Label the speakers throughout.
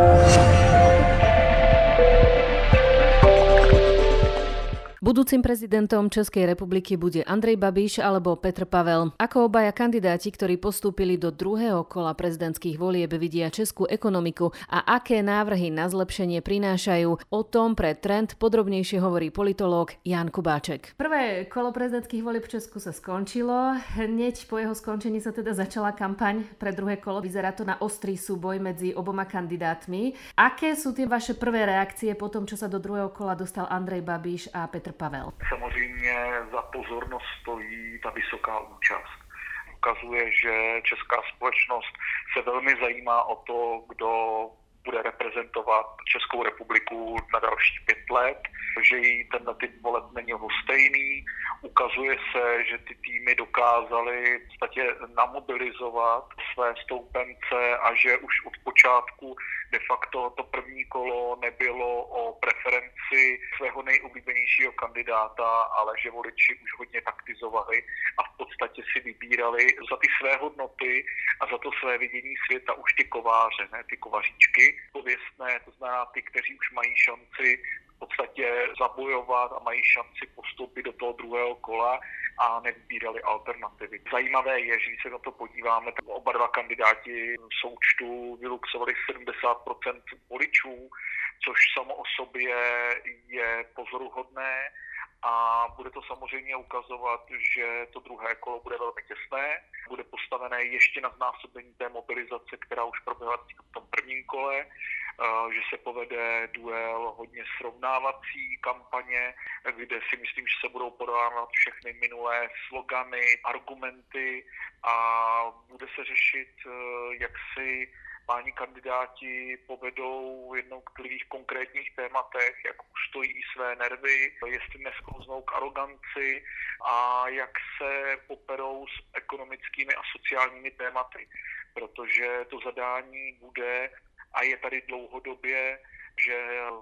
Speaker 1: Bye. Budúcim prezidentom Českej republiky bude Andrej Babiš alebo Petr Pavel. Ako obaja kandidáti, ktorí postúpili do druhého kola prezidentských volieb, vidia českú ekonomiku a aké návrhy na zlepšenie prinášajú, o tom pre Trend podrobnejšie hovorí politológ Jan Kubáček. Prvé kolo prezidentských volieb v Česku sa skončilo. Hneď po jeho skončení sa teda začala kampaň pre druhé kolo. Vyzerá to na ostrý súboj medzi oboma kandidátmi. Aké sú tie vaše prvé reakcie po tom, čo sa do druhého kola dostal Andrej Babiš a Petr Pavel.
Speaker 2: Samozřejmě za pozornost stojí ta vysoká účast. Ukazuje, že česká společnost se velmi zajímá o to, kdo bude reprezentovat Českou republiku na dalších pět let, že jí ten typ voleb není stejný. Ukazuje se, že ty týmy dokázaly v podstatě namobilizovat své stoupence a že už od počátku de facto to první kolo nebylo o preferenci svého nejoblíbenějšího kandidáta, ale že voliči už hodně taktizovali a v podstatě si vybírali za ty své hodnoty a za to své vidění světa už ty kováře, ne ty kovaříčky pověstné, to znamená ty, kteří už mají šanci v podstatě zabojovat a mají šanci postoupit do toho druhého kola a nevybírali alternativy. Zajímavé je, že když se na to podíváme, tak oba dva kandidáti v součtu vyluxovali 70% voličů, což samo o sobě je pozoruhodné a bude to samozřejmě ukazovat, že to druhé kolo bude velmi těsné, bude postavené ještě na znásobení té mobilizace, která už proběhla v tom prvním kole, eh, že se povede duel hodně srovnávací kampaně, kde si myslím, že se budou podávat všechny minulé slogany, argumenty a bude se řešit, eh, jak si páni kandidáti povedou v jednotlivých konkrétních tématech, jak ustojí své nervy, jestli nesklouznou k aroganci a jak se poperou s ekonomickými a sociálními tématy. Protože to zadání bude a je tady dlouhodobě, že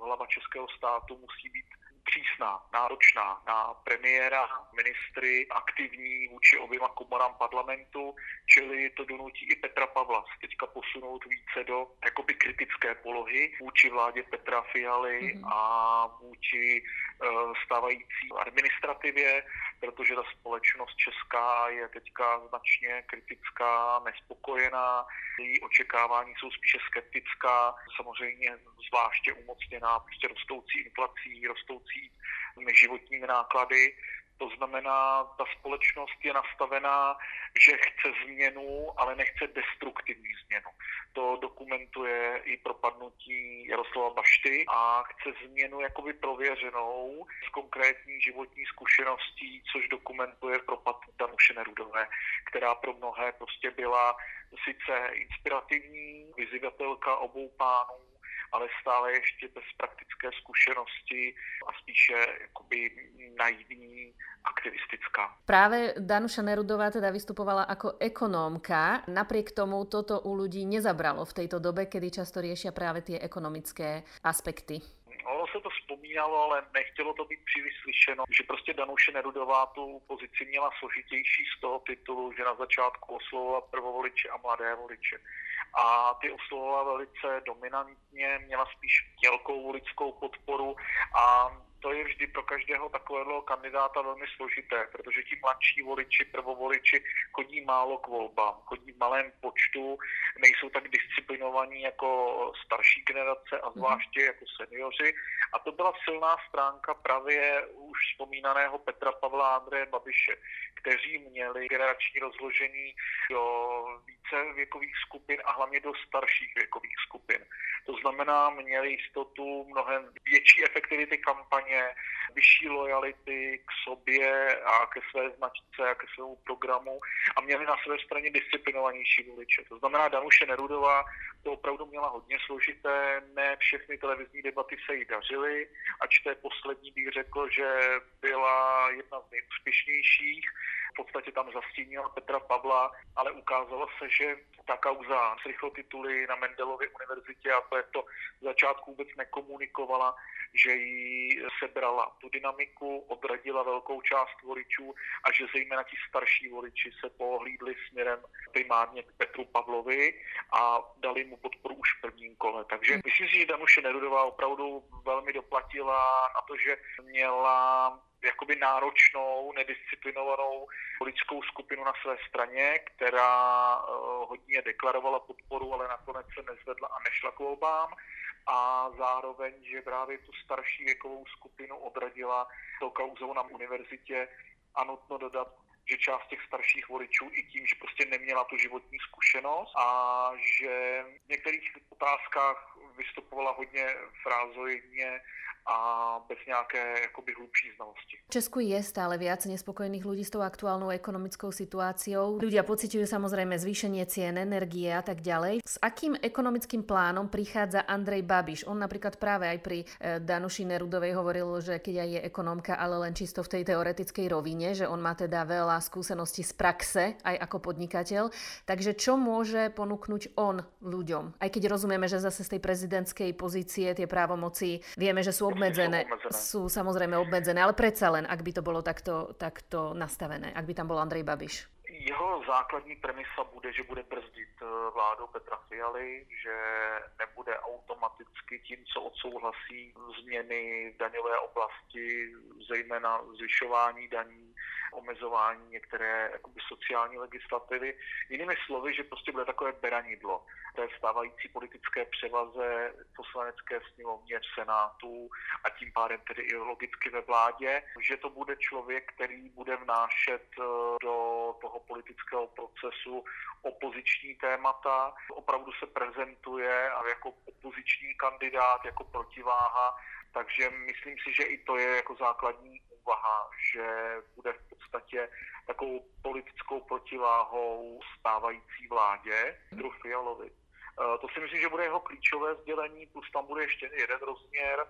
Speaker 2: hlava českého státu musí být přísná, náročná na premiéra, ministry, aktivní vůči oběma komorám parlamentu, čili to donutí i Petra Pavla teďka posunout více do jakoby kritické polohy vůči vládě Petra Fialy mm-hmm. a vůči stávající administrativě, protože ta společnost česká je teďka značně kritická, nespokojená, její očekávání jsou spíše skeptická, samozřejmě zvláště umocněná prostě rostoucí inflací, rostoucí životními náklady. To znamená, ta společnost je nastavená, že chce změnu, ale nechce destruktivní změnu. To dokumentuje i propadnutí Jaroslava Bašty a chce změnu jakoby prověřenou s konkrétní životní zkušeností, což dokumentuje propad Danuše Nerudové, která pro mnohé prostě byla sice inspirativní, vyzývatelka obou pánů, ale stále ještě bez praktické zkušenosti a spíše jakoby naivní aktivistická.
Speaker 1: Práve Danuša Nerudová teda vystupovala ako ekonómka. Napriek tomu toto u ľudí nezabralo v tejto dobe, kedy často riešia práve tie ekonomické aspekty.
Speaker 2: Ono se to vzpomínalo, ale nechtělo to být příliš slyšeno, že prostě Danuše Nerudová tu pozici měla složitější z toho titulu, že na začátku oslovovala prvovoliče a mladé voliče a ty oslovovala velice dominantně, měla spíš mělkou lidskou podporu a to je vždy pro každého takového kandidáta velmi složité, protože ti mladší voliči, prvovoliči chodí málo k volbám, chodí v malém počtu, nejsou tak disciplinovaní jako starší generace a zvláště jako seniori. A to byla silná stránka právě už vzpomínaného Petra Pavla Andreje Babiše, kteří měli generační rozložení do více věkových skupin a hlavně do starších věkových skupin. To znamená, měli jistotu mnohem větší efektivity kampaně, vyšší lojality k sobě a ke své značce a ke svému programu a měli na své straně disciplinovanější voliče. To znamená, Danuše Nerudová to opravdu měla hodně složité, ne všechny televizní debaty se jí dařily, ač té poslední bych řekl, že byla jedna z nejúspěšnějších podstatě tam zastínila Petra Pavla, ale ukázalo se, že ta kauza s rychlotituly na Mendelově univerzitě a to je to v začátku vůbec nekomunikovala, že jí sebrala tu dynamiku, odradila velkou část voličů a že zejména ti starší voliči se pohlídli směrem primárně k Petru Pavlovi a dali mu podporu už v prvním kole. Takže myslím si, že Danuše Nerudová opravdu velmi doplatila na to, že měla jakoby náročnou, nedisciplinovanou politickou skupinu na své straně, která uh, hodně deklarovala podporu, ale nakonec se nezvedla a nešla k volbám a zároveň, že právě tu starší věkovou skupinu odradila tou kauzou na univerzitě a nutno dodat, že část těch starších voličů i tím, že prostě neměla tu životní zkušenost a že v některých otázkách vystupovala hodně frázoidně a bez nějaké jakoby hlubší znalosti.
Speaker 1: V Česku je stále viac nespokojných ľudí s tou aktuálnou ekonomickou situáciou. Ľudia pociťujú samozrejme zvýšenie cien energie a tak ďalej. S akým ekonomickým plánom prichádza Andrej Babiš? On napríklad práve aj pri eh, Danuši Nerudovej hovoril, že keď aj je ekonómka, ale len čisto v tej teoretickej rovine, že on má teda veľa skúseností z praxe aj ako podnikateľ. Takže čo môže ponúknuť on ľuďom? Aj keď rozumieme, že zase z tej prezidentskej pozície tie právomoci vieme, že sú obmedzené, sú samozrejme obmedzené, ale predsa len, ak by to bolo takto, takto nastavené, ak by tam bol Andrej Babiš.
Speaker 2: Jeho základní premisa bude, že bude brzdit eh, vládu Petra Fialy, že nebude automaticky tím, co odsouhlasí změny v daňové oblasti, zejména zvyšování daní, omezování některé jakoby, sociální legislativy. Jinými slovy, že prostě bude takové beranidlo té stávající politické převaze poslanecké sněmovně v Senátu a tím pádem tedy i logicky ve vládě, že to bude člověk, který bude vnášet eh, do toho politického procesu opoziční témata, opravdu se prezentuje a jako opoziční kandidát, jako protiváha takže myslím si, že i to je jako základní úvaha, že bude v podstatě takovou politickou protiváhou stávající vládě, Petru Fialovi. Eh, to si myslím, že bude jeho klíčové sdělení, plus tam bude ještě jeden rozměr,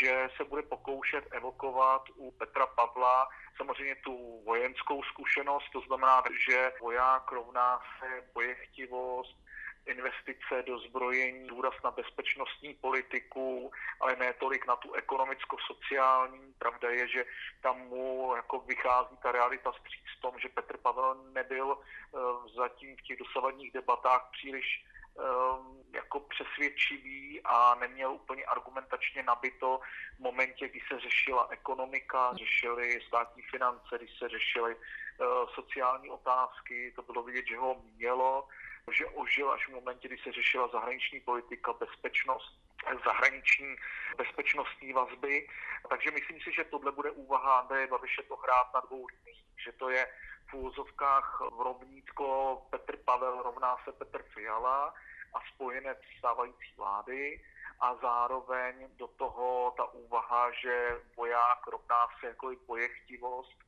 Speaker 2: že se bude pokoušet evokovat u Petra Pavla samozřejmě tu vojenskou zkušenost, to znamená, že voják rovná se bojechtivost, investice do zbrojení, důraz na bezpečnostní politiku, ale ne tolik na tu ekonomicko-sociální. Pravda je, že tam mu jako vychází ta realita stříc v tom, že Petr Pavel nebyl uh, zatím v těch dosavadních debatách příliš um, jako přesvědčivý a neměl úplně argumentačně nabito v momentě, kdy se řešila ekonomika, řešily státní finance, když se řešily uh, sociální otázky, to bylo vidět, že ho mělo že ožil až v momentě, kdy se řešila zahraniční politika, bezpečnost, zahraniční bezpečnostní vazby. Takže myslím si, že tohle bude úvaha Andreje Babiše to hrát na dvou lidích, že to je v úvozovkách rovnítko Petr Pavel rovná se Petr Fiala a spojenec stávající vlády a zároveň do toho ta úvaha, že voják rovná se jako i pojechtivost,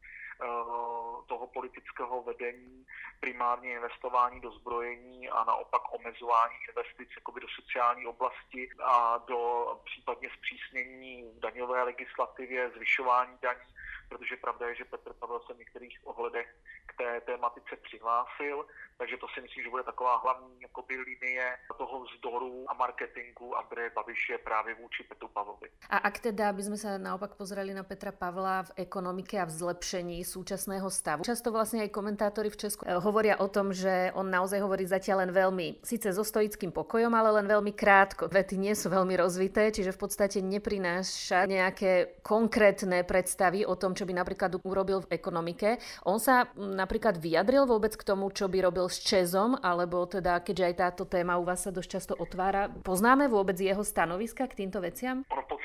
Speaker 2: toho politického vedení, primárně investování do zbrojení a naopak omezování investic jakoby do sociální oblasti a do případně zpřísnění daňové legislativě, zvyšování daní, protože pravda je, že Petr Pavel se v některých ohledech k té tématice přihlásil, takže to si myslím, že bude taková hlavní jakoby, linie toho vzdoru a marketingu Andreje Babiše právě vůči Petru Pavlovi.
Speaker 1: A ak teda, aby sme sa naopak pozreli na Petra Pavla v ekonomike a v zlepšení súčasného stavu. Často vlastne aj komentátori v Česku eh, hovoria o tom, že on naozaj hovorí zatiaľ len veľmi, síce so stoickým pokojom, ale len veľmi krátko. Vety nie sú veľmi rozvité, čiže v podstate neprináša nejaké konkrétne predstavy o tom, čo by napríklad urobil v ekonomike. On sa napríklad vyjadril vôbec k tomu, čo by robil s Čezom, alebo teda, keďže aj táto téma u vás sa dosť často otvára, poznáme vôbec jeho stanoviska k týmto veciam?
Speaker 2: On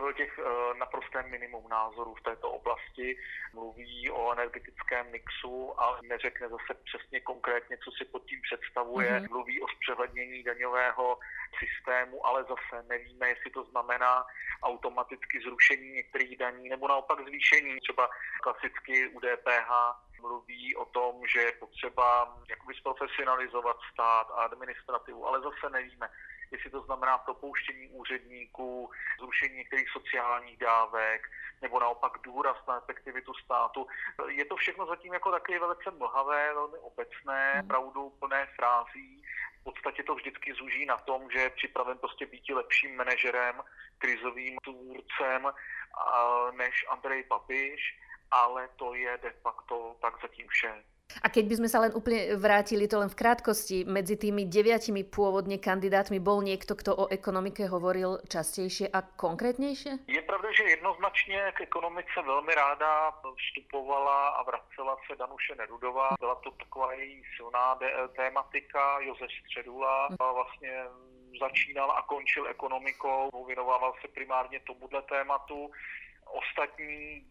Speaker 2: představil těch uh, naprosté minimum názorů v této oblasti. Mluví o energetickém mixu, ale neřekne zase přesně konkrétně, co si pod tím představuje. Mm-hmm. Mluví o zpřehlednění daňového systému, ale zase nevíme, jestli to znamená automaticky zrušení některých daní nebo naopak zvýšení. Třeba klasicky u DPH mluví o tom, že je potřeba jakoby zprofesionalizovat stát a administrativu, ale zase nevíme, jestli to znamená propouštění úředníků, zrušení některých sociálních dávek, nebo naopak důraz na efektivitu státu. Je to všechno zatím jako takové velice mlhavé, velmi obecné, hmm. pravdu plné frází. V podstatě to vždycky zúží na tom, že je připraven prostě být lepším manažerem, krizovým tvůrcem než Andrej Babiš ale to je de facto tak zatím vše.
Speaker 1: A keď by sme sa len úplne vrátili to len v krátkosti, medzi tými deviatimi pôvodne kandidátmi bol niekto, kto o ekonomike hovoril častejšie a konkrétnější?
Speaker 2: Je pravda, že jednoznačně k ekonomice velmi ráda vstupovala a vracela se Danuše Nerudová. Byla to taková její silná tématika, Josef Středula vlastně začínal a končil ekonomikou, věnoval se primárně tomuhle tématu ostatní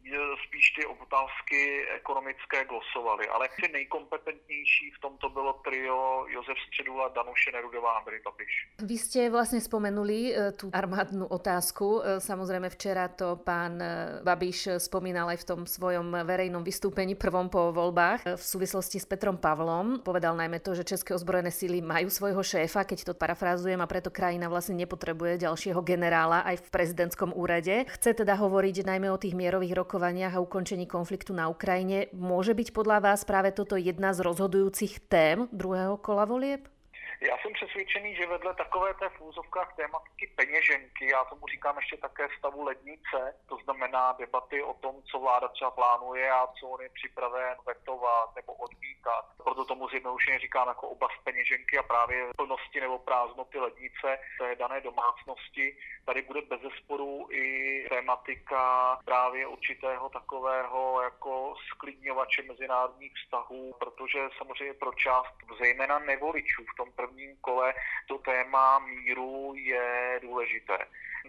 Speaker 2: spíš ty otázky ekonomické glosovali, ale ty nejkompetentnější v tomto bylo trio Josef Středula, Danuše Nerudová a Andrej Babiš.
Speaker 1: Vy jste vlastně spomenuli e, tu armádnu otázku. E, samozřejmě včera to pán Babiš spomínal aj v tom svojom verejnom vystúpení prvom po voľbách v súvislosti s Petrom Pavlom. Povedal najmä to, že české ozbrojené síly majú svojho šéfa, keď to parafrázujem, a preto krajina vlastne nepotrebuje ďalšieho generála aj v prezidentskom úrade. Chce teda hovoriť najmä o tých mierových rokovaniach a ukončení konfliktu na Ukrajine. Môže byť podľa vás práve toto jedna z rozhodujúcich tém druhého kola volieb?
Speaker 2: Já jsem přesvědčený, že vedle takové té v tématiky peněženky, já tomu říkám ještě také stavu lednice, to znamená debaty o tom, co vláda třeba plánuje a co on je připraven vetovat nebo odmítat. Proto tomu zjednodušeně říkám jako oblast peněženky a právě plnosti nebo prázdnoty lednice té dané domácnosti. Tady bude bez zesporu i tématika právě určitého takového jako sklidňovače mezinárodních vztahů, protože samozřejmě pro část zejména nevoličů v tom prvním prvním kole to téma míru je důležité.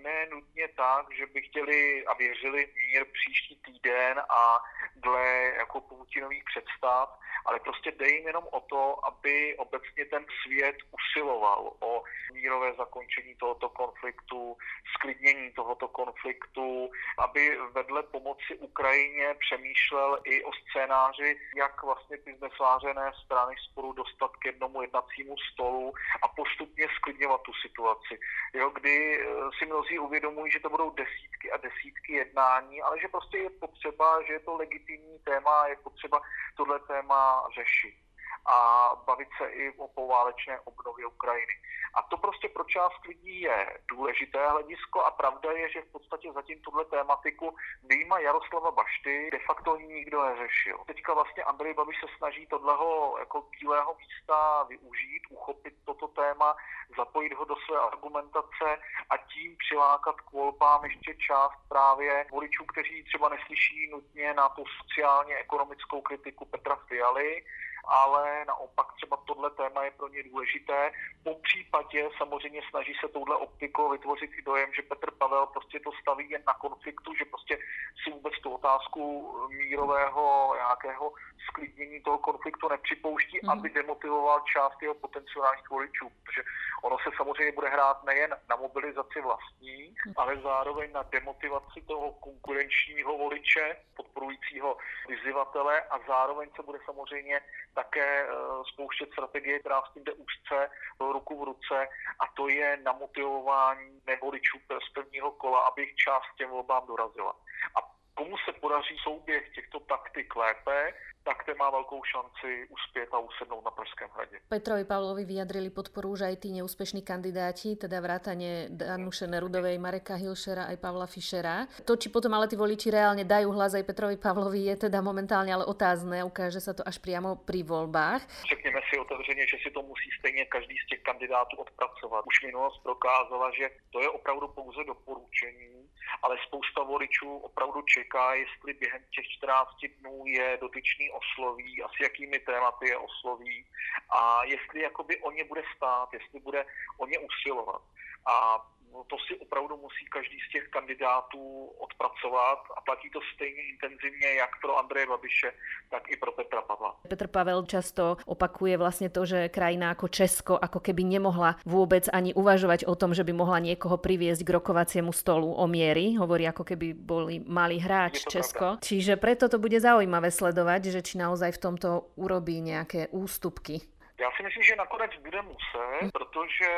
Speaker 2: Ne nutně tak, že by chtěli a věřili mír příští týden a dle jako Putinových představ, ale prostě jde jim jenom o to, aby obecně ten svět usiloval o mírové zakončení tohoto konfliktu, sklidnění tohoto konfliktu, aby vedle pomoci Ukrajině přemýšlel i o scénáři, jak vlastně ty znesvářené strany sporu dostat k jednomu jednacímu stolu a postupně sklidňovat tu situaci. Jo, kdy eh, si mnozí uvědomují, že to budou desítky a desítky jednání, ale že prostě je potřeba, že je to legitimní téma, je potřeba tohle téma řešit a bavit se i o poválečné obnově Ukrajiny. A to prostě pro část lidí je důležité hledisko a pravda je, že v podstatě zatím tuhle tématiku výjima Jaroslava Bašty de facto nikdo neřešil. Teďka vlastně Andrej Babiš se snaží tohleho jako bílého místa využít, uchopit toto téma, zapojit ho do své argumentace a tím přilákat k volbám ještě část právě voličů, kteří třeba neslyší nutně na tu sociálně ekonomickou kritiku Petra Fialy, ale naopak třeba tohle téma je pro ně důležité. Po případě samozřejmě snaží se touhle optikou vytvořit i dojem, že Petr Pavel prostě to staví jen na konfliktu, že prostě si vůbec tu otázku mírového nějakého sklidnění toho konfliktu nepřipouští, mm. aby demotivoval část jeho potenciálních voličů. Protože ono se samozřejmě bude hrát nejen na mobilizaci vlastní, mm. ale zároveň na demotivaci toho konkurenčního voliče, podporujícího vyzývatele a zároveň se bude samozřejmě také eh, spouštět strategie, která s tím jde úzce ruku v ruce a to je na motivování nevoličů z prvního kola, aby jich část těm volbám dorazila. A komu se podaří souběh těchto taktik lépe, tak ten má velkou šanci uspět a usednout na Pražském hradě.
Speaker 1: Petrovi Pavlovi vyjadrili podporu už aj tí neúspešní kandidáti, teda vrátane Danuše Nerudovej, Mareka Hilšera aj Pavla Fischera. To, či potom ale tí voliči reálne dajú hlas aj Petrovi Pavlovi, je teda momentálne ale otázne. Ukáže sa to až priamo pri voľbách.
Speaker 2: Řekněme si otevřeně, že si to musí stejně každý z těch kandidátů odpracovat. Už minulost prokázala, že to je opravdu pouze doporučení, ale spousta voličů opravdu čeká, jestli během těch 14 dnů je dotyčný osloví a s jakými tématy je osloví a jestli jakoby o ně bude stát, jestli bude o ně usilovat. A No, to si opravdu musí každý z těch kandidátů odpracovat a platí to stejně intenzivně jak pro Andreje Babiše, tak i pro Petra Pavla.
Speaker 1: Petr Pavel často opakuje vlastně to, že krajina jako Česko ako keby nemohla vůbec ani uvažovať o tom, že by mohla niekoho priviesť k rokovaciemu stolu o miery. Hovorí ako keby boli malý hráč Česko. Pravda. Čiže preto to bude zaujímavé sledovať, že či naozaj v tomto urobí nejaké ústupky.
Speaker 2: Já si myslím, že nakonec bude muset, protože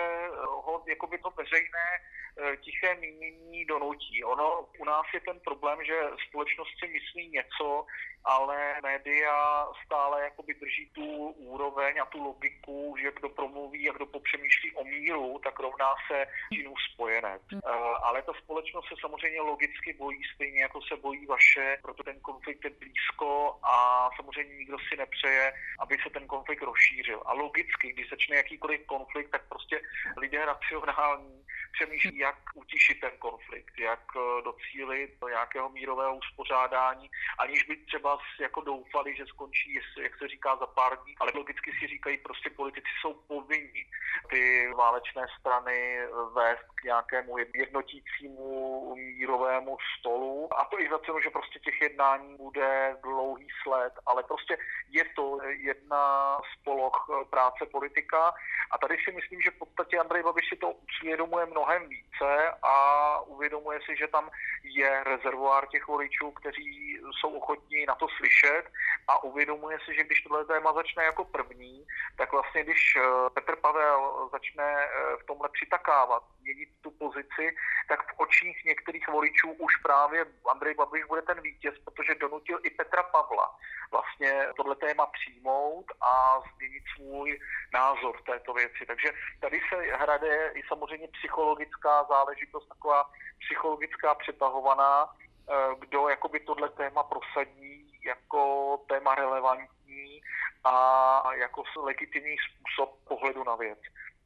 Speaker 2: ho jakoby to veřejné tiché mínění donutí. Ono u nás je ten problém, že společnost si myslí něco, ale média stále jakoby drží tu úroveň a tu logiku, že kdo promluví a kdo popřemýšlí o míru, tak rovná se činu spojenec. Uh, ale ta společnost se samozřejmě logicky bojí, stejně jako se bojí vaše, proto ten konflikt je blízko a samozřejmě nikdo si nepřeje, aby se ten konflikt rozšířil. A logicky, když začne jakýkoliv konflikt, tak prostě lidé racionální přemýšlí, jak utišit ten konflikt, jak eh, docílit do nějakého mírového uspořádání, aniž by třeba jako doufali, že skončí, jak se říká, za pár dní, ale logicky si říkají, prostě politici jsou povinni ty válečné strany vést k nějakému jednotícímu mírovému stolu. A to i za cenu, že prostě těch jednání bude dlouhý sled, ale prostě je to jedna spoloch práce politika. A tady si myslím, že v podstatě Andrej Babiš si to uvědomuje mnohem více a uvědomuje si, že tam je rezervoár těch voličů, kteří jsou ochotní na to slyšet a uvědomuje si, že když tohle téma začne jako první, tak vlastně když eh, Petr Pavel začne eh, v tomhle přitakávat, měnit tu pozici, tak v očích některých voličů už právě Andrej Babiš bude ten vítěz, protože donutil i Petra Pavla vlastně tohle téma přijmout a změnit svůj názor v této věci. Takže tady se hrade i samozřejmě psychologická záležitost, taková psychologická přetahovaná, eh, kdo jakoby tohle téma prosadí jako téma relevantní a jako legitimní způsob pohledu na věc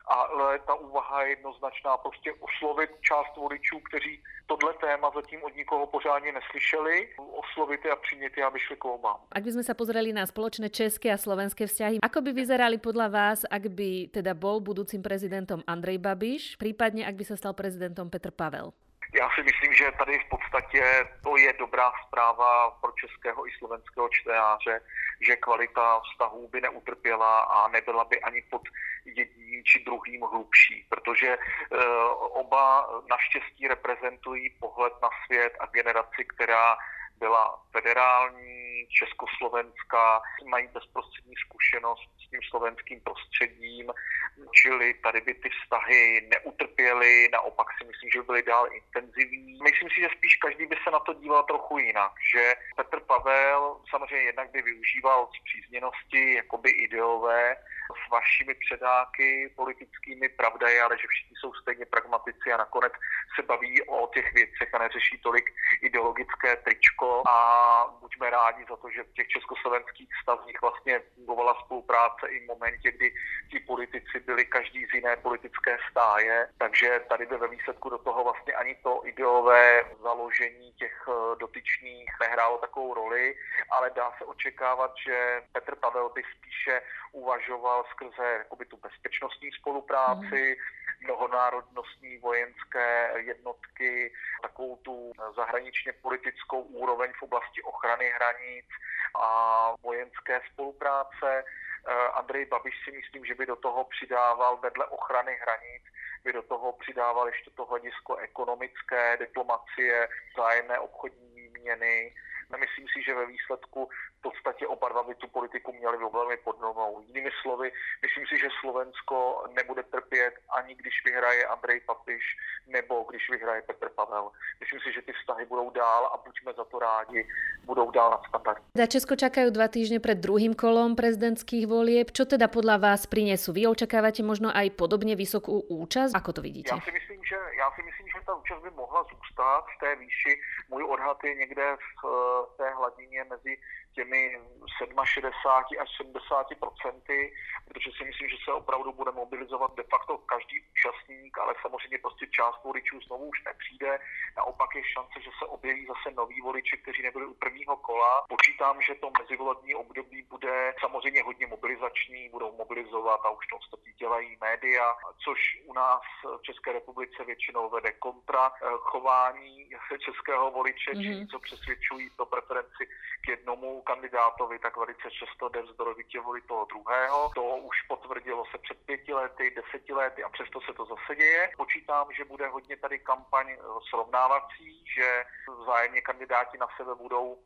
Speaker 2: ale ta úvaha je jednoznačná, prostě oslovit část voličů, kteří tohle téma zatím od nikoho pořádně neslyšeli, oslovit je a přimět je, aby šli k volbám.
Speaker 1: Ak by sme sa pozreli na spoločné české a slovenské vzťahy, ako by vyzerali podľa vás, ak by teda bol budúcim prezidentom Andrej Babiš, prípadne ak by sa stal prezidentom Petr Pavel?
Speaker 2: Já si myslím, že tady v podstatě to je dobrá zpráva pro českého i slovenského čtenáře, že kvalita vztahů by neutrpěla a nebyla by ani pod jedním či druhým hlubší, protože uh, oba naštěstí reprezentují pohled na svět a generaci, která byla federální, československá, mají bezprostřední zkušenost s tím slovenským prostředím, čili tady by ty vztahy neutrpěly, naopak si myslím, že by byly dál intenzivní. Myslím si, že spíš každý by se na to díval trochu jinak, že Petr Pavel samozřejmě jednak by využíval zpřízněnosti jakoby ideové s vašimi předáky politickými, pravda je, ale že všichni jsou stejně pragmatici a nakonec se baví o těch věcech a neřeší tolik ideologické tričko a buďme rádi za to, že v těch československých stavních vlastně fungovala spolupráce i v momentě, kdy ti politici byli každý z jiné politické stáje, takže tady by ve výsledku do toho vlastně ani to ideové založení těch eh, dotyčných nehrálo takovou roli, ale dá se očekávat, že Petr Pavel by spíše uvažoval skrze jakoby, tu bezpečnostní spolupráci, mm mnohonárodnostní vojenské jednotky, takovou tu zahraničně politickou úroveň v oblasti ochrany hranic a vojenské spolupráce. Eh, Andrej Babiš si myslím, že by do toho přidával vedle ochrany hranic, by do toho přidával ještě to hledisko ekonomické, diplomacie, vzájemné obchodní výměny, Myslím si, že ve výsledku v podstatě oba dva by tu politiku měli velmi podnomou. Jinými slovy, myslím si, že Slovensko nebude trpět ani když vyhraje Andrej Papiš nebo když vyhraje Petr Pavel. Myslím si, že ty vztahy budou dál a buďme za to rádi, budou dál nad standard.
Speaker 1: Za Česko čakajú dva týždne pred druhým kolom prezidentských volieb. Čo teda podľa vás prinesú? Vy očakávate možno aj podobne vysokú účasť? Ako to vidíte?
Speaker 2: Já si myslím, že, já si myslím, že ta účast by mohla zůstat v té výši. Můj odhad je někde v v té hladině mezi těmi 67 až 70 procenty, protože si myslím, že se opravdu bude mobilizovat de facto každý účastník, ale samozřejmě prostě část voličů znovu už nepřijde. Naopak je šance, že se objeví zase noví voliči, kteří nebyli u prvního kola. Počítám, že to mezivolební období bude samozřejmě hodně mobilizační, budou mobilizovat a už to ostatní dělají média, což u nás v České republice většinou vede kontra eh, chování českého voliče, mm-hmm. co přesvědčují to preferenci k jednomu kandidátovi, tak velice často jde vzdorovitě volit toho druhého. To už potvrdilo se před pěti lety, deseti lety a přesto se to zase děje. Počítám, že bude hodně tady kampaň srovnávací, že vzájemně kandidáti na sebe budou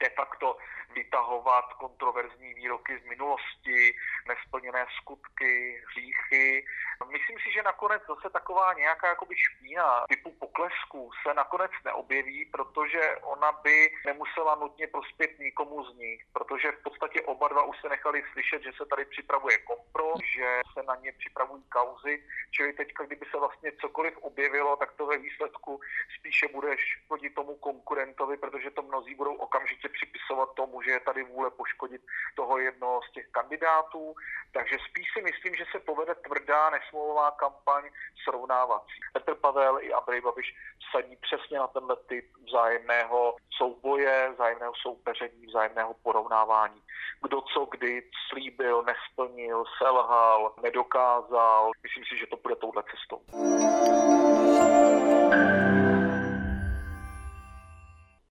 Speaker 2: de facto vytahovat kontroverzní výroky z minulosti, nesplněné skutky, hříchy. Myslím si, že nakonec zase taková nějaká jakoby špína typu poklesku se nakonec neobjeví, protože ona by nemusela nutně prospět nikomu z nich, protože v podstatě oba dva už se nechali slyšet, že se tady připravuje kompro, že se na ně připravují kauzy, čili teď, kdyby se vlastně cokoliv objevilo, tak to ve výsledku spíše bude škodit tomu konkurentovi, protože to mnozí budou okamžitě připisovat tomu, že je tady vůle poškodit toho jednoho z těch kandidátů. Takže spíš si myslím, že se povede tvrdá nesmluvová kampaň srovnávací. Petr Pavel i Andrej Babiš sadí přesně na tenhle typ vzájemného souboje, vzájemného soupeření, vzájemného porovnávání. Kdo co kdy slíbil, nesplnil, selhal, nedokázal. Myslím si, že to bude touhle cestou.